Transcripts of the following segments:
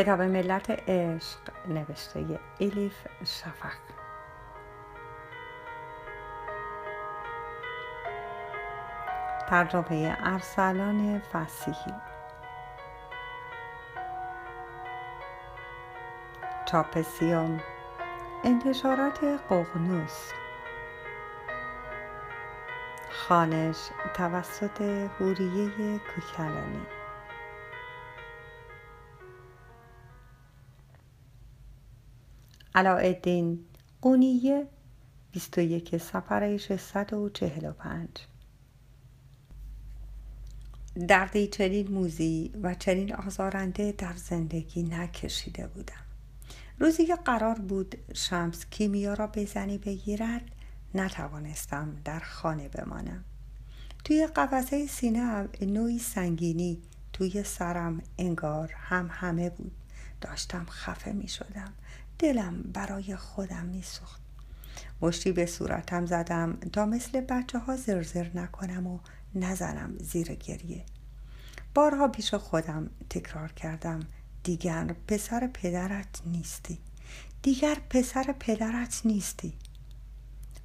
کتاب ملت عشق نوشته الیف شفق. ترجمه ارسلان فسیحی. چاپ سیوم انتشارات ققنوس خانش توسط هوریه کوکلانی. علاءالدین قونیه 21 سفر 645 دردی چنین موزی و چنین آزارنده در زندگی نکشیده بودم. روزی که قرار بود شمس کیمیا را به زنی بگیرد نتوانستم در خانه بمانم. توی قفسه سینه نوعی سنگینی توی سرم انگار هم همه بود. داشتم خفه می شدم دلم برای خودم میسوخت. مشتی به صورتم زدم تا مثل بچه ها زرزر نکنم و نزنم زیر گریه. بارها پیش خودم تکرار کردم دیگر پسر پدرت نیستی. دیگر پسر پدرت نیستی.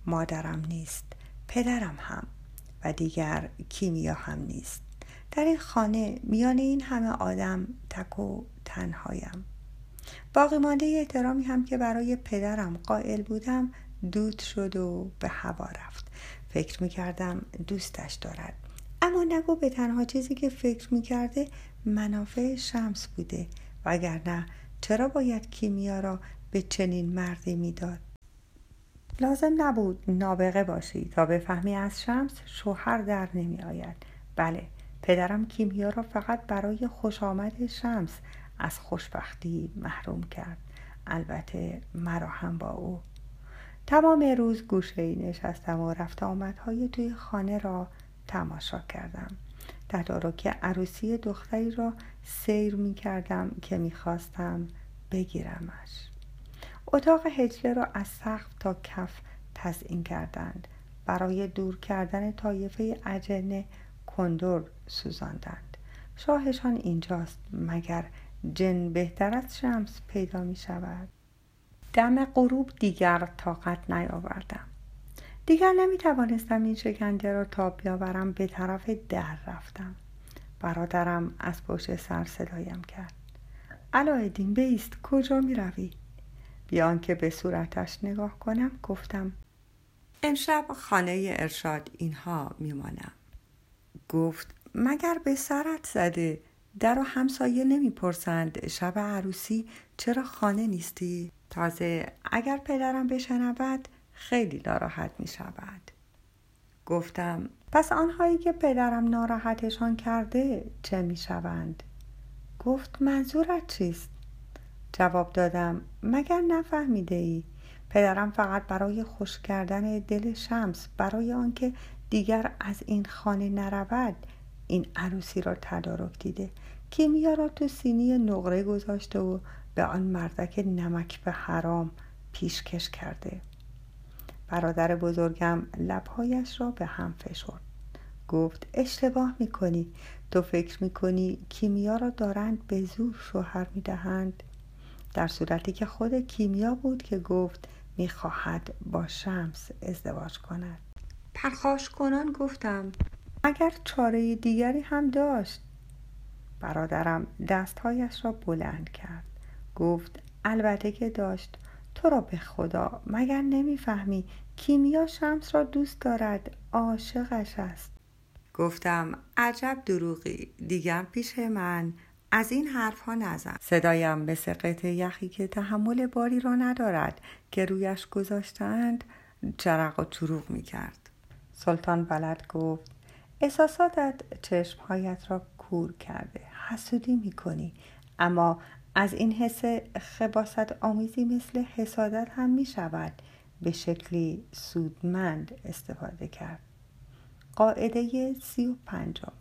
مادرم نیست پدرم هم و دیگر کیمیا هم نیست. در این خانه میان این همه آدم تک و تنهایم. باقی مانده احترامی هم که برای پدرم قائل بودم دود شد و به هوا رفت. فکر می‌کردم دوستش دارد. اما نگو به تنها چیزی که فکر می‌کرده منافع شمس بوده. وگرنه چرا باید کیمیا را به چنین مردی می‌داد؟ لازم نبود نابغه باشی تا بفهمی از شمس شوهر در نمی آید بله پدرم کیمیا را فقط برای خوش آمد شمس از خوشبختی محروم کرد. البته مرا هم با او. تمام روز گوشه ای نشستم و رفت آمدهای توی خانه را تماشا کردم. تدارک عروسی دختری را سیر می کردم که می خواستم بگیرمش. اتاق هجله را از سقف تا کف تزئین کردند. برای دور کردن طایفه اجنه کندور سوزاندند. شاهشان اینجاست مگر جن بهتر از شمس پیدا می شود. دم غروب دیگر طاقت نیاوردم. دیگر نمی توانستم این شکنجه را تا بیاورم به طرف در رفتم. برادرم از پشت سر صدایم کرد. علایدین بیست کجا می روی؟ بیان که به صورتش نگاه کنم گفتم امشب خانه ارشاد اینها میمانم گفت مگر به سرت زده؟ در و همسایه نمی‌پرسند شب عروسی چرا خانه نیستی؟ تازه اگر پدرم بشنود خیلی ناراحت می شود. گفتم پس آنهایی که پدرم ناراحتشان کرده چه می شوند؟ گفت منظورت چیست؟ جواب دادم مگر نفهمیده ای؟ پدرم فقط برای خوش کردن دل شمس برای آنکه دیگر از این خانه نرود این عروسی را تدارک دیده. کیمیا را تو سینی نقره گذاشته و به آن مردک نمک به حرام پیشکش کرده. برادر بزرگم لبهایش را به هم فشرد. گفت اشتباه می‌کنی. تو فکر می‌کنی کیمیا را دارند به زور شوهر می‌دهند؟ در صورتی که خود کیمیا بود که گفت می‌خواهد با شمس ازدواج کند. پرخاش کنان گفتم. اگر چاره دیگری هم داشت برادرم دستهایش را بلند کرد. گفت البته که داشت. تو را به خدا مگر نمی‌فهمی؟ کیمیا شمس را دوست دارد. عاشقش است. گفتم عجب دروغی. دیگر پیش من. از این حرفها نزن. صدایم مثل قطع یخی که تحمل باری را ندارد. که رویش گذاشتند جرق و چروغ می کرد سلطان بلد گفت احساساتت چشمهایت را کور کرده حسودی می‌کنی. اما از این حس خباست آمیزی مثل حسادت هم می شود به شکلی سودمند استفاده کرد. قاعده سی و پنجم.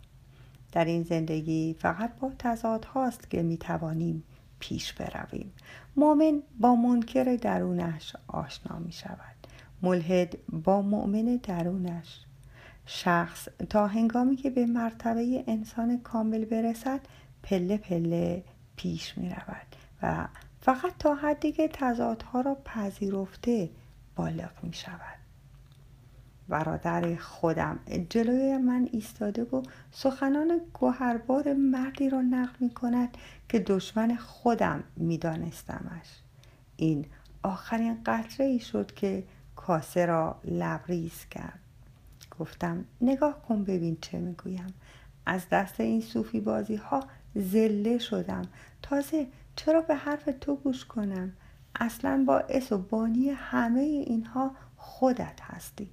در این زندگی فقط با تضاد هاست که می توانیم پیش برویم. مؤمن با منکر درونش آشنا می شود ملحد با مؤمن درونش. شخص تا هنگامی که به مرتبه انسان کامل برسد پله پله پیش می رود و فقط تا حدی که تضادها را پذیرفته بالغ می شود برادر خودم جلوی من ایستاده و سخنان گوهربار مردی را نقل می کند که دشمن خودم می دانستمش. این آخرین قطره ای شد که کاسه را لبریز کرد گفتم نگاه کن ببین چه می‌گویم. از دست این صوفی بازی ها زله شدم. تازه چرا به حرف تو گوش کنم؟ اصلا با اس و بانی همه اینها خودت هستی.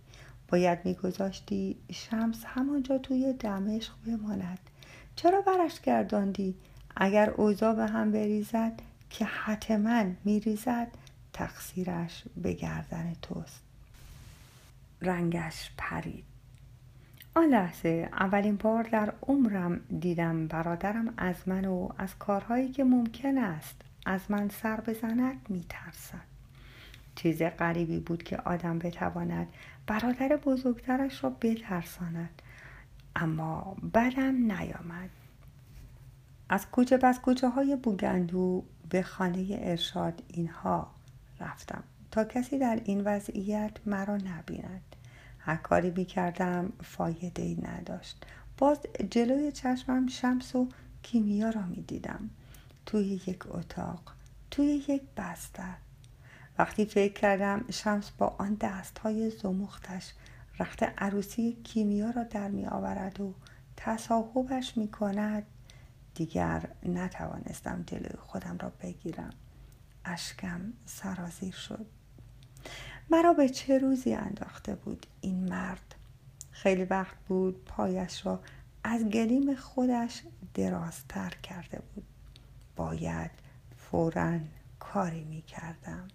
باید میگذاشتی شمس همانجا توی دمشق بماند. چرا برش گرداندی؟ اگر اوضاع به هم بریزد که حتما میریزد تقصیرش به گردن توست. رنگش پرید. آن لحظه اولین بار در عمرم دیدم برادرم از من و از کارهایی که ممکن است از من سر بزند میترسد. چیز غریبی بود که آدم بتواند برادر بزرگترش را بترساند اما بدم نیامد. از کوچه پس کوچه های بوگندو به خانه ارشاد اینها رفتم تا کسی در این وضعیت مرا نبیند. هر کاری بی کردم فایده ای نداشت. باز جلوی چشمم شمس و کیمیا را می دیدم توی یک اتاق توی یک بستر. وقتی فکر کردم شمس با آن دست های زمختش رخت عروسی کیمیا را در می آورد و تصاحبش می کند دیگر نتوانستم جلوی خودم را بگیرم. اشکم سرازیر شد. مرا به چه روزی انداخته بود این مرد؟ خیلی وقت بود پایش را از گلیم خودش درازتر کرده بود. باید فورا کاری می کردم